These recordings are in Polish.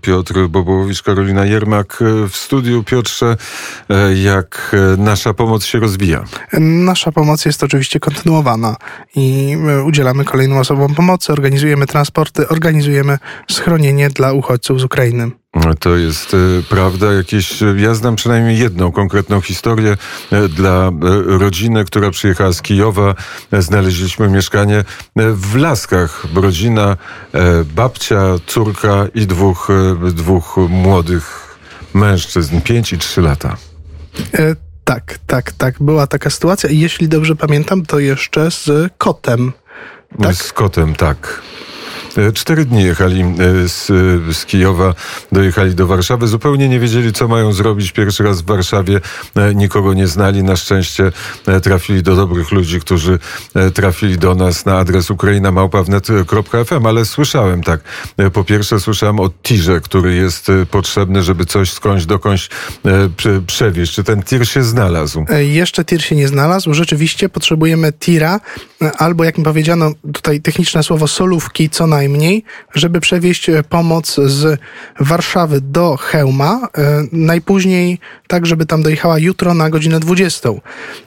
Piotr Bobołowicz, Karolina Jermak w studiu. Piotrze, jak nasza pomoc się rozwija? Nasza pomoc jest oczywiście kontynuowana i udzielamy kolejnym osobom pomocy, organizujemy transporty, organizujemy schronienie dla uchodźców z Ukrainy. To jest prawda. Jakieś, ja znam przynajmniej jedną konkretną historię dla rodziny, która przyjechała z Kijowa. Znaleźliśmy mieszkanie w Laskach. Rodzina, babcia, córka i dwóch, dwóch młodych mężczyzn, pięć i trzy lata. E, tak, tak, tak. Była taka sytuacja i jeśli dobrze pamiętam, to jeszcze z kotem. Tak? Z kotem, tak. Cztery dni jechali z, z Kijowa, dojechali do Warszawy. Zupełnie nie wiedzieli, co mają zrobić. Pierwszy raz w Warszawie nikogo nie znali. Na szczęście trafili do dobrych ludzi, którzy trafili do nas na adres ukrainamałpawnet.fm, ale słyszałem tak. Po pierwsze słyszałem o tirze, który jest potrzebny, żeby coś skądś dokądś przewieźć. Czy ten tir się znalazł? Jeszcze tir się nie znalazł. Rzeczywiście potrzebujemy tira albo, jak mi powiedziano, tutaj techniczne słowo solówki, co najmniej najmniej, żeby przewieźć e, pomoc z Warszawy do Chełma, e, najpóźniej tak, żeby tam dojechała jutro na godzinę 20.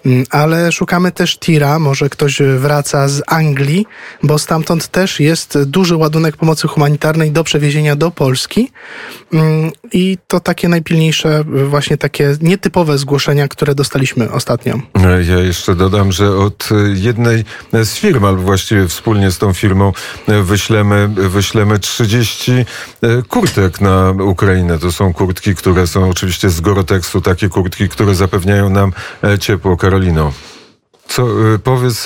Mm, ale szukamy też tira, może ktoś wraca z Anglii, bo stamtąd też jest duży ładunek pomocy humanitarnej do przewiezienia do Polski. Mm, I to takie najpilniejsze, właśnie takie nietypowe zgłoszenia, które dostaliśmy ostatnio. Ja jeszcze dodam, że od jednej z firm, albo właściwie wspólnie z tą firmą, wyślemy wyślemy, wyślemy 30 e, kurtek na Ukrainę. To są kurtki, które są oczywiście z Goroteksu, takie kurtki, które zapewniają nam e, ciepło. Karolino, co, e, powiedz,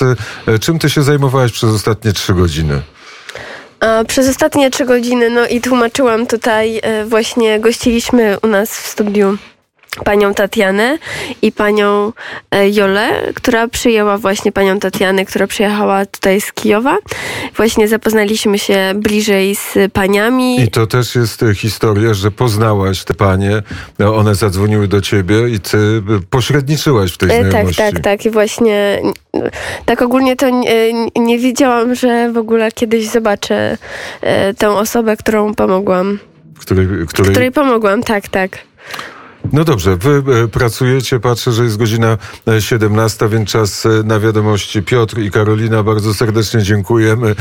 czym ty się zajmowałaś przez ostatnie trzy godziny? Przez ostatnie trzy godziny, no i tłumaczyłam tutaj, właśnie gościliśmy u nas w studiu panią Tatianę i panią e, Jolę, która przyjęła właśnie panią Tatianę, która przyjechała tutaj z Kijowa. Właśnie zapoznaliśmy się bliżej z paniami. I to też jest e, historia, że poznałaś te panie, no, one zadzwoniły do ciebie i ty e, pośredniczyłaś w tej znajomości. Tak, tak, tak. I właśnie tak ogólnie to nie, nie wiedziałam, że w ogóle kiedyś zobaczę tę osobę, którą pomogłam. Której, której... której pomogłam, tak, tak. No dobrze, wy e, pracujecie, patrzę, że jest godzina 17, e, więc czas e, na wiadomości. Piotr i Karolina, bardzo serdecznie dziękujemy.